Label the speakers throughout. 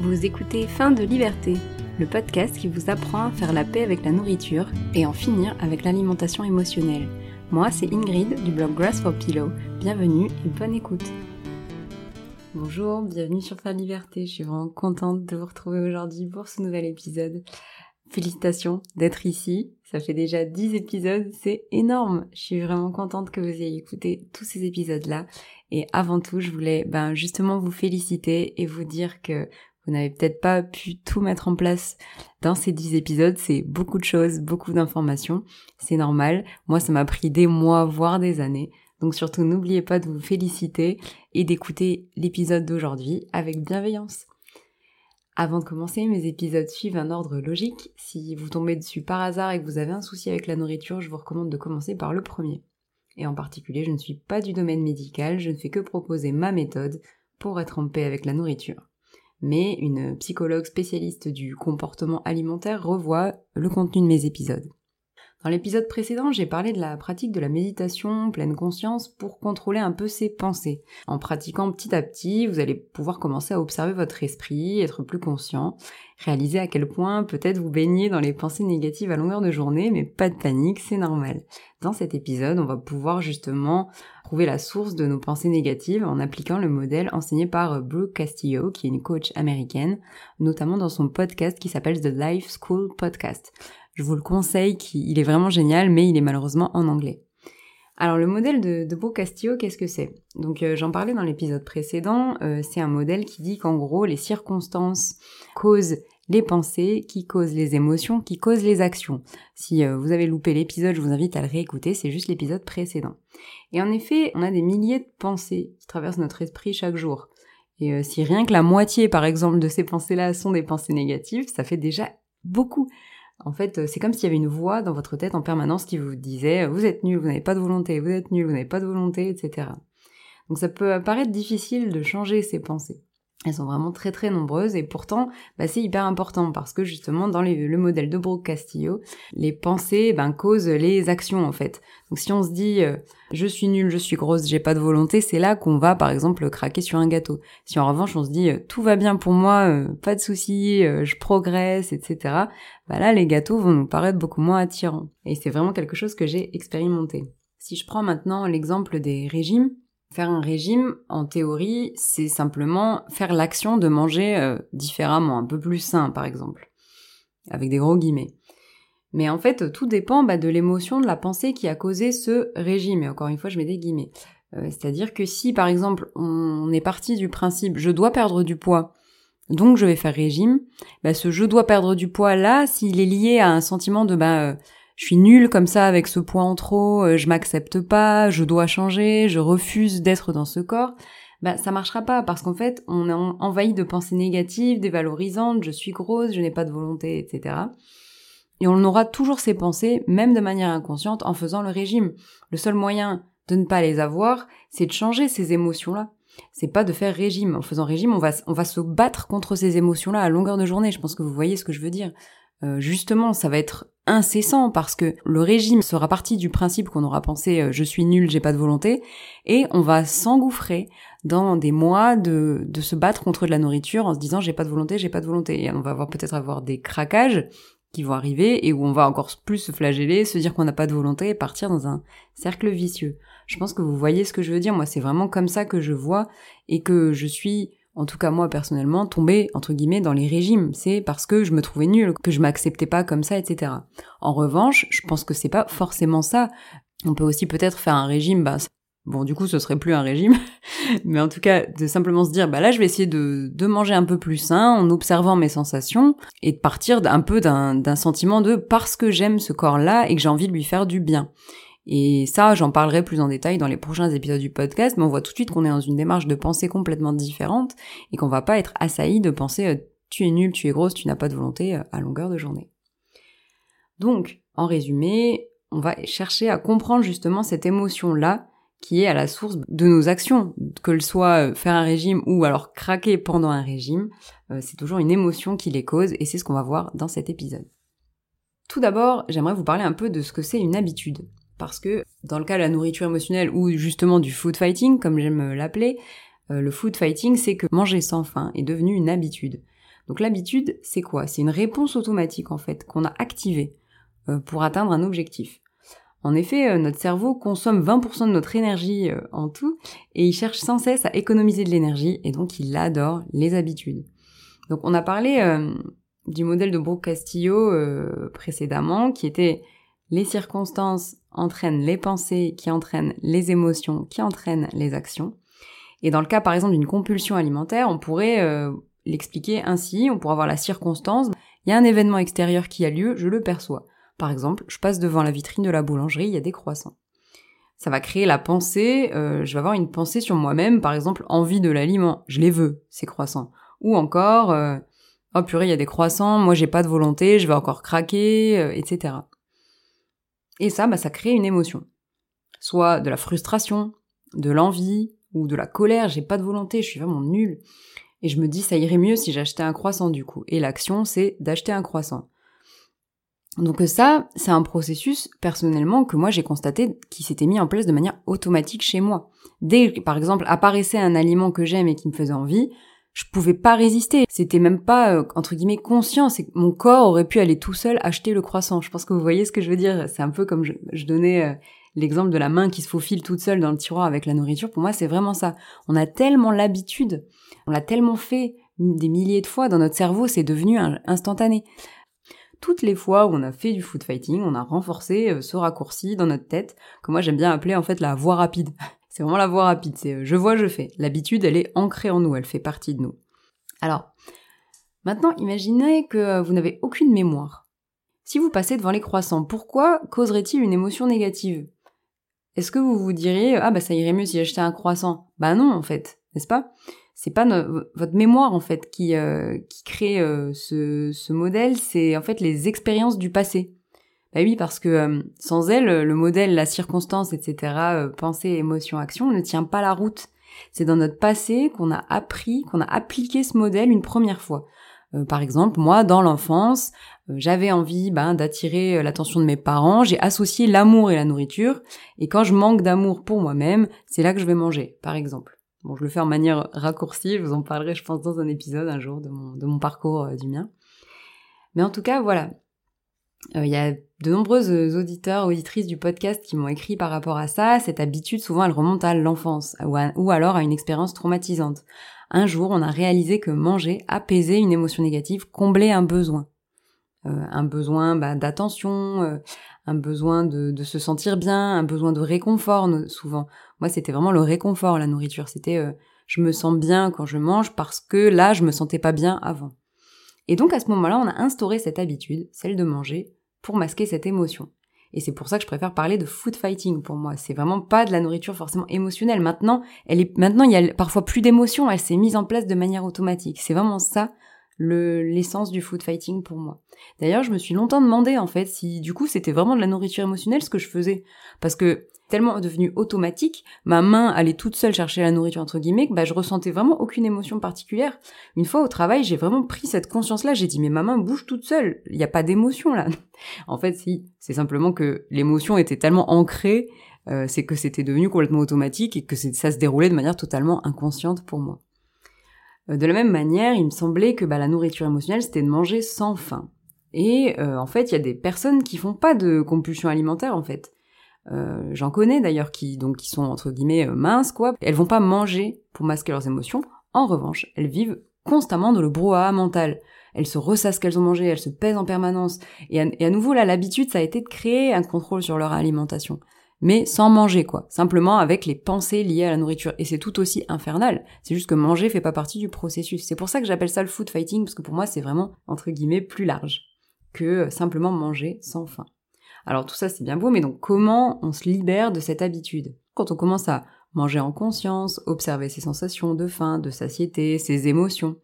Speaker 1: Vous écoutez Fin de liberté, le podcast qui vous apprend à faire la paix avec la nourriture et en finir avec l'alimentation émotionnelle. Moi, c'est Ingrid du blog Grass for Pillow. Bienvenue et bonne écoute. Bonjour, bienvenue sur Fin de liberté. Je suis vraiment contente de vous retrouver aujourd'hui pour ce nouvel épisode. Félicitations d'être ici. Ça fait déjà 10 épisodes, c'est énorme. Je suis vraiment contente que vous ayez écouté tous ces épisodes-là. Et avant tout, je voulais ben, justement vous féliciter et vous dire que vous n'avez peut-être pas pu tout mettre en place dans ces 10 épisodes. C'est beaucoup de choses, beaucoup d'informations. C'est normal. Moi, ça m'a pris des mois, voire des années. Donc surtout, n'oubliez pas de vous féliciter et d'écouter l'épisode d'aujourd'hui avec bienveillance. Avant de commencer, mes épisodes suivent un ordre logique. Si vous tombez dessus par hasard et que vous avez un souci avec la nourriture, je vous recommande de commencer par le premier. Et en particulier, je ne suis pas du domaine médical, je ne fais que proposer ma méthode pour être en paix avec la nourriture. Mais une psychologue spécialiste du comportement alimentaire revoit le contenu de mes épisodes. Dans l'épisode précédent, j'ai parlé de la pratique de la méditation pleine conscience pour contrôler un peu ses pensées. En pratiquant petit à petit, vous allez pouvoir commencer à observer votre esprit, être plus conscient, réaliser à quel point peut-être vous baignez dans les pensées négatives à longueur de journée, mais pas de panique, c'est normal. Dans cet épisode, on va pouvoir justement trouver la source de nos pensées négatives en appliquant le modèle enseigné par Brooke Castillo, qui est une coach américaine, notamment dans son podcast qui s'appelle The Life School Podcast. Je vous le conseille, il est vraiment génial, mais il est malheureusement en anglais. Alors le modèle de, de Beau Castillo, qu'est-ce que c'est? Donc euh, j'en parlais dans l'épisode précédent, euh, c'est un modèle qui dit qu'en gros les circonstances causent les pensées, qui causent les émotions, qui causent les actions. Si euh, vous avez loupé l'épisode, je vous invite à le réécouter, c'est juste l'épisode précédent. Et en effet, on a des milliers de pensées qui traversent notre esprit chaque jour. Et si rien que la moitié, par exemple, de ces pensées-là sont des pensées négatives, ça fait déjà beaucoup. En fait, euh, c'est comme s'il y avait une voix dans votre tête en permanence qui vous disait vous êtes nul, vous n'avez pas de volonté, vous êtes nul, vous n'avez pas de volonté, etc. Donc ça peut paraître difficile de changer ces pensées. Elles sont vraiment très très nombreuses et pourtant bah, c'est hyper important parce que justement dans le modèle de Brooke Castillo, les pensées ben, causent les actions en fait. Donc si on se dit euh, je suis nul, je suis grosse, j'ai pas de volonté, c'est là qu'on va par exemple craquer sur un gâteau. Si en revanche on se dit euh, tout va bien pour moi, euh, pas de soucis, je progresse, etc. Bah là les gâteaux vont nous paraître beaucoup moins attirants. Et c'est vraiment quelque chose que j'ai expérimenté. Si je prends maintenant l'exemple des régimes, Faire un régime, en théorie, c'est simplement faire l'action de manger euh, différemment, un peu plus sain par exemple, avec des gros guillemets. Mais en fait, tout dépend bah, de l'émotion, de la pensée qui a causé ce régime. Et encore une fois, je mets des guillemets. Euh, c'est-à-dire que si, par exemple, on est parti du principe je dois perdre du poids, donc je vais faire régime, bah, ce je dois perdre du poids là, s'il est lié à un sentiment de bah, euh, je suis nulle comme ça avec ce poids en trop, euh, je m'accepte pas, je dois changer, je refuse d'être dans ce corps, bah ça marchera pas parce qu'en fait on est envahi de pensées négatives, dévalorisantes, je suis grosse, je n'ai pas de volonté, etc. Et on aura toujours ces pensées, même de manière inconsciente, en faisant le régime. Le seul moyen de ne pas les avoir, c'est de changer ces émotions-là. C'est pas de faire régime. En faisant régime, on va, on va se battre contre ces émotions-là à longueur de journée. Je pense que vous voyez ce que je veux dire. Euh, justement, ça va être incessant parce que le régime sera parti du principe qu'on aura pensé euh, je suis nul, j'ai pas de volonté et on va s'engouffrer dans des mois de, de se battre contre de la nourriture en se disant j'ai pas de volonté, j'ai pas de volonté et on va avoir peut-être avoir des craquages qui vont arriver et où on va encore plus se flageller, se dire qu'on n'a pas de volonté et partir dans un cercle vicieux. Je pense que vous voyez ce que je veux dire. Moi, c'est vraiment comme ça que je vois et que je suis en tout cas moi personnellement, tomber entre guillemets dans les régimes. C'est parce que je me trouvais nulle, que je m'acceptais pas comme ça, etc. En revanche, je pense que c'est pas forcément ça. On peut aussi peut-être faire un régime, bah, bon du coup ce serait plus un régime, mais en tout cas de simplement se dire bah là je vais essayer de, manger un peu plus sain en observant mes sensations et de partir un peu d'un sentiment de parce que j'aime ce corps-là et que j'ai envie de lui faire du bien. Et ça, j'en parlerai plus en détail dans les prochains épisodes du podcast, mais on voit tout de suite qu'on est dans une démarche de pensée complètement différente et qu'on va pas être assailli de penser euh, tu es nul, tu es grosse, tu n'as pas de volonté euh, à longueur de journée. Donc, en résumé, on va chercher à comprendre justement cette émotion-là qui est à la source de nos actions, que le soit euh, faire un régime ou alors craquer pendant un régime, c'est toujours une émotion qui les cause et c'est ce qu'on va voir dans cet épisode. Tout d'abord, j'aimerais vous parler un peu de ce que c'est une habitude parce que dans le cas de la nourriture émotionnelle ou justement du food fighting, comme j'aime l'appeler, euh, le food fighting, c'est que manger sans faim est devenu une habitude. Donc l'habitude, c'est quoi? C'est une réponse automatique en fait qu'on a activée euh, pour atteindre un objectif. En effet, euh, notre cerveau consomme 20% de notre énergie euh, en tout et il cherche sans cesse à économiser de l'énergie et donc il adore les habitudes. Donc on a parlé du modèle de Brooke Castillo précédemment qui était les circonstances entraînent les pensées qui entraînent les émotions qui entraînent les actions. Et dans le cas par exemple d'une compulsion alimentaire, on pourrait l'expliquer ainsi, on pourrait avoir la circonstance, il y a un événement extérieur qui a lieu, je le perçois. Par exemple, je passe devant la vitrine de la boulangerie, il y a des croissants. Ça va créer la pensée, euh, je vais avoir une pensée sur moi-même, par exemple, envie de l'aliment, je les veux, ces croissants. Ou encore, euh, oh purée, il y a des croissants, moi j'ai pas de volonté, je vais encore craquer, euh, etc. Et ça, bah, ça crée une émotion. Soit de la frustration, de l'envie, ou de la colère, j'ai pas de volonté, je suis vraiment nulle. Et je me dis, ça irait mieux si j'achetais un croissant du coup. Et l'action, c'est d'acheter un croissant. Donc ça, c'est un processus personnellement que moi j'ai constaté qui s'était mis en place de manière automatique chez moi. Dès que par exemple apparaissait un aliment que j'aime et qui me faisait envie, je pouvais pas résister. C'était même pas euh, entre guillemets conscient, mon corps aurait pu aller tout seul acheter le croissant. Je pense que vous voyez ce que je veux dire. C'est un peu comme je, donnais euh, l'exemple de la main qui se faufile toute seule dans le tiroir avec la nourriture. Pour moi, c'est vraiment ça. On a tellement l'habitude, on l'a tellement fait des milliers de fois dans notre cerveau, c'est devenu instantané toutes les fois où on a fait du food fighting, on a renforcé euh, ce raccourci dans notre tête, que moi j'aime bien appeler en fait la voie rapide. C'est vraiment la voie rapide, c'est euh, je vois, je fais. L'habitude, elle est ancrée en nous, elle fait partie de nous. Alors, maintenant, imaginez que euh, vous n'avez aucune mémoire. Si vous passez devant les croissants, pourquoi causerait-il une émotion négative? Est-ce que vous vous diriez ah bah ça irait mieux si j'achetais un croissant? Bah non en fait, n'est-ce pas? C'est pas votre mémoire en fait qui euh, qui crée ce modèle, c'est en fait les expériences du passé. Bah oui, parce que euh, sans elle, le modèle, la circonstance, etc., pensée, émotion, action, ne tient pas la route. C'est dans notre passé qu'on a appris, qu'on a appliqué ce modèle une première fois. par exemple, moi, dans l'enfance, j'avais envie ben, d'attirer l'attention de mes parents, j'ai associé l'amour et la nourriture, et quand je manque d'amour pour moi-même, c'est là que je vais manger, par exemple. Bon, je le fais en manière raccourcie, je vous en parlerai, je pense, dans un épisode un jour de mon, parcours euh, du mien. Mais en tout cas, voilà. Euh, il y a de nombreuses auditeurs, auditrices du podcast qui m'ont écrit par rapport à ça. Cette habitude, souvent, elle remonte à l'enfance ou, ou alors à une expérience traumatisante. Un jour, on a réalisé que manger apaisait une émotion négative, comblait un besoin. Euh, un besoin bah, d'attention, euh, un besoin de, de, se sentir bien, un besoin de réconfort souvent. Moi, c'était vraiment le réconfort, la nourriture. C'était euh, je me sens bien quand je mange parce que là, je me sentais pas bien avant. Et donc à ce moment-là, on a instauré cette habitude, celle de manger, pour masquer cette émotion. Et c'est pour ça que je préfère parler de food fighting pour moi. C'est vraiment pas de la nourriture forcément émotionnelle. Maintenant, elle est, maintenant il y a parfois plus d'émotion. Elle s'est mise en place de manière automatique. C'est vraiment ça l'essence du food fighting pour moi. D'ailleurs, je me suis longtemps demandé en fait si du coup c'était vraiment de la nourriture émotionnelle ce que je faisais parce que tellement devenu automatique, ma main allait toute seule chercher la nourriture entre guillemets, que bah je ressentais vraiment aucune émotion particulière. Une fois au travail, j'ai vraiment pris cette conscience-là, j'ai dit mais ma main bouge toute seule, il n'y a pas d'émotion là. en fait, si, c'est simplement que l'émotion était tellement ancrée, euh, c'est que c'était devenu complètement automatique et que ça se déroulait de manière totalement inconsciente pour moi. Euh, de la même manière, il me semblait que bah, la nourriture émotionnelle, c'était de manger sans faim. Et euh, en fait, il y a des personnes qui font pas de compulsion alimentaire en fait. Euh, J'en connais d'ailleurs qui donc qui sont entre guillemets euh, minces quoi. Elles vont pas manger pour masquer leurs émotions. En revanche, elles vivent constamment dans le brouhaha mental. Elles se ressassent qu'elles ont mangé, elles se pèsent en permanence. Et et à nouveau là, l'habitude, ça a été de créer un contrôle sur leur alimentation mais sans manger quoi, simplement avec les pensées liées à la nourriture. Et c'est tout aussi infernal. C'est juste que manger fait pas partie du processus. C'est pour ça que j'appelle ça le food fighting, parce que pour moi c'est vraiment, entre guillemets, plus large que simplement manger sans faim. Alors tout ça c'est bien beau, mais donc comment on se libère de cette habitude? Quand on commence à manger en conscience, observer ses sensations de faim, de satiété, ses émotions,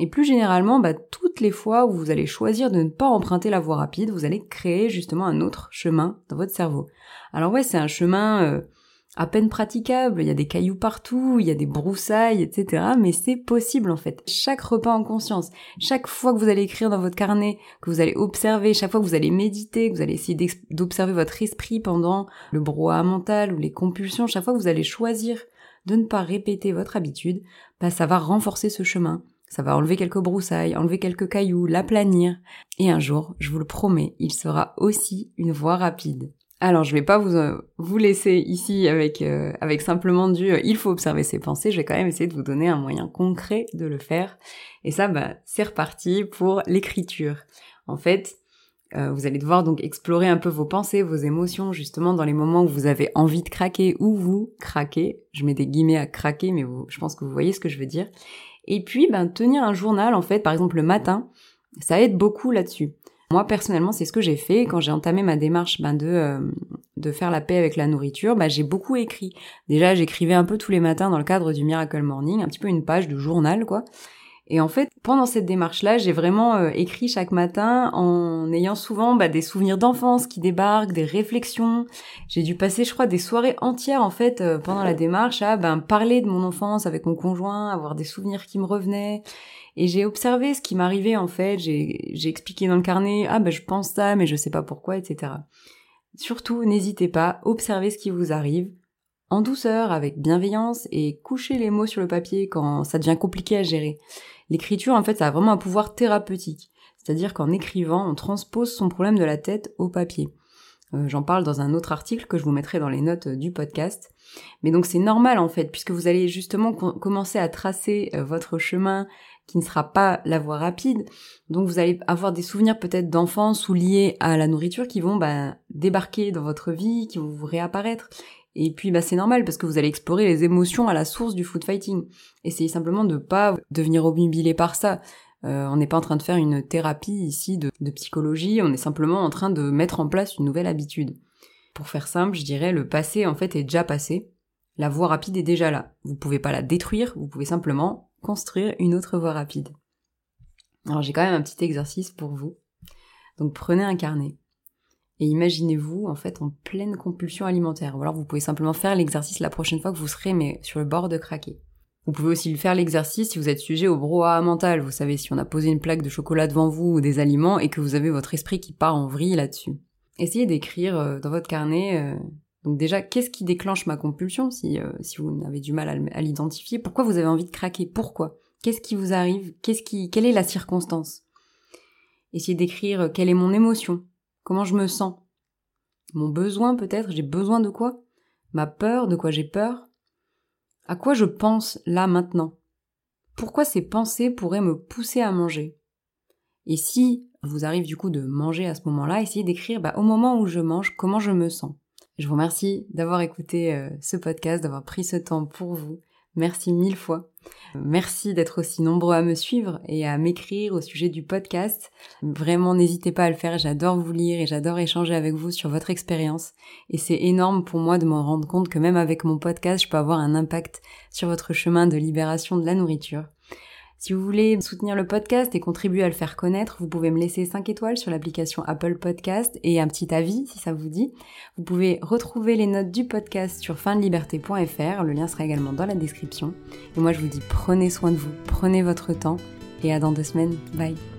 Speaker 1: et plus généralement, bah, toutes les fois où vous allez choisir de ne pas emprunter la voie rapide, vous allez créer justement un autre chemin dans votre cerveau. Alors ouais, c'est un chemin euh, à peine praticable, il y a des cailloux partout, il y a des broussailles, etc. Mais c'est possible en fait. Chaque repas en conscience, chaque fois que vous allez écrire dans votre carnet, que vous allez observer, chaque fois que vous allez méditer, que vous allez essayer d'observer votre esprit pendant le brouhaha mental ou les compulsions, chaque fois que vous allez choisir de ne pas répéter votre habitude, bah ça va renforcer ce chemin Ça va enlever quelques broussailles, enlever quelques cailloux, l'aplanir. Et un jour, je vous le promets, il sera aussi une voie rapide. Alors, je vais pas vous euh, vous laisser ici avec euh, avec simplement du euh, il faut observer ses pensées. Je vais quand même essayer de vous donner un moyen concret de le faire. Et ça, bah, c'est reparti pour l'écriture. En fait, vous allez devoir donc explorer un peu vos pensées, vos émotions, justement dans les moments où vous avez envie de craquer ou vous craquez. Je mets des guillemets à craquer, mais je pense que vous voyez ce que je veux dire. Et puis, ben, tenir un journal, en fait, par exemple le matin, ça aide beaucoup là-dessus. Moi personnellement, c'est ce que j'ai fait quand j'ai entamé ma démarche ben, de euh, de faire la paix avec la nourriture. Ben, j'ai beaucoup écrit. Déjà, j'écrivais un peu tous les matins dans le cadre du Miracle Morning, un petit peu une page de journal, quoi. Et en fait, pendant cette démarche-là, j'ai vraiment euh, écrit chaque matin en ayant souvent bah, des souvenirs d'enfance qui débarquent, des réflexions. J'ai dû passer, je crois, des soirées entières en fait euh, pendant la démarche à ben, parler de mon enfance avec mon conjoint, avoir des souvenirs qui me revenaient. Et j'ai observé ce qui m'arrivait en fait, j'ai expliqué dans le carnet, ah ben je pense ça, mais je sais pas pourquoi, etc. Surtout, n'hésitez pas, observez ce qui vous arrive, en douceur, avec bienveillance, et couchez les mots sur le papier quand ça devient compliqué à gérer. L'écriture, en fait, ça a vraiment un pouvoir thérapeutique. C'est-à-dire qu'en écrivant, on transpose son problème de la tête au papier. Euh, j'en parle dans un autre article que je vous mettrai dans les notes du podcast. Mais donc c'est normal en fait, puisque vous allez justement commencer à tracer euh, votre chemin qui ne sera pas la voie rapide. Donc vous allez avoir des souvenirs peut-être d'enfance ou liés à la nourriture qui vont bah, débarquer dans votre vie, qui vont vous réapparaître. Et puis bah c'est normal parce que vous allez explorer les émotions à la source du food fighting. Essayez simplement de pas devenir obnubilé par ça. Euh, on n'est pas en train de faire une thérapie ici de, de psychologie, on est simplement en train de mettre en place une nouvelle habitude. Pour faire simple, je dirais le passé en fait est déjà passé. La voie rapide est déjà là. Vous pouvez pas la détruire, vous pouvez simplement construire une autre voie rapide. Alors j'ai quand même un petit exercice pour vous. Donc prenez un carnet et imaginez-vous en fait en pleine compulsion alimentaire. Ou alors vous pouvez simplement faire l'exercice la prochaine fois que vous serez mais sur le bord de craquer. Vous pouvez aussi faire l'exercice si vous êtes sujet au brouhaha mental. Vous savez si on a posé une plaque de chocolat devant vous ou des aliments et que vous avez votre esprit qui part en vrille là-dessus. Essayez d'écrire euh, dans votre carnet euh, donc déjà, qu'est-ce qui déclenche ma compulsion si, euh, vous n'avez du mal à, l'identifier? Pourquoi vous avez envie de craquer? Pourquoi? Qu'est-ce qui vous arrive? Qu'est-ce qui, Quelle est la circonstance? Essayez d'écrire quelle est mon émotion? Comment je me sens? Mon besoin peut-être? J'ai besoin de quoi? Ma peur? De quoi j'ai peur? À quoi je pense là maintenant? Pourquoi ces pensées pourraient me pousser à manger? Et si vous arrive du coup de manger à ce moment-là, essayez d'écrire bah, au moment où je mange comment je me sens. Je vous remercie d'avoir écouté euh, ce podcast, d'avoir pris ce temps pour vous. Merci mille fois. Merci d'être aussi nombreux à me suivre et à m'écrire au sujet du podcast. Vraiment, n'hésitez pas à le faire. J'adore vous lire et j'adore échanger avec vous sur votre expérience. Et c'est énorme pour moi de me rendre compte que même avec mon podcast, je peux avoir un impact sur votre chemin de libération de la nourriture. Si vous voulez soutenir le podcast et contribuer à le faire connaître, vous pouvez me laisser 5 étoiles sur l'application Apple Podcast et un petit avis si ça vous dit. Vous pouvez retrouver les notes du podcast sur findeliberte.fr, le lien sera également dans la description. Et moi je vous dis prenez soin de vous, prenez votre temps et à dans deux semaines. Bye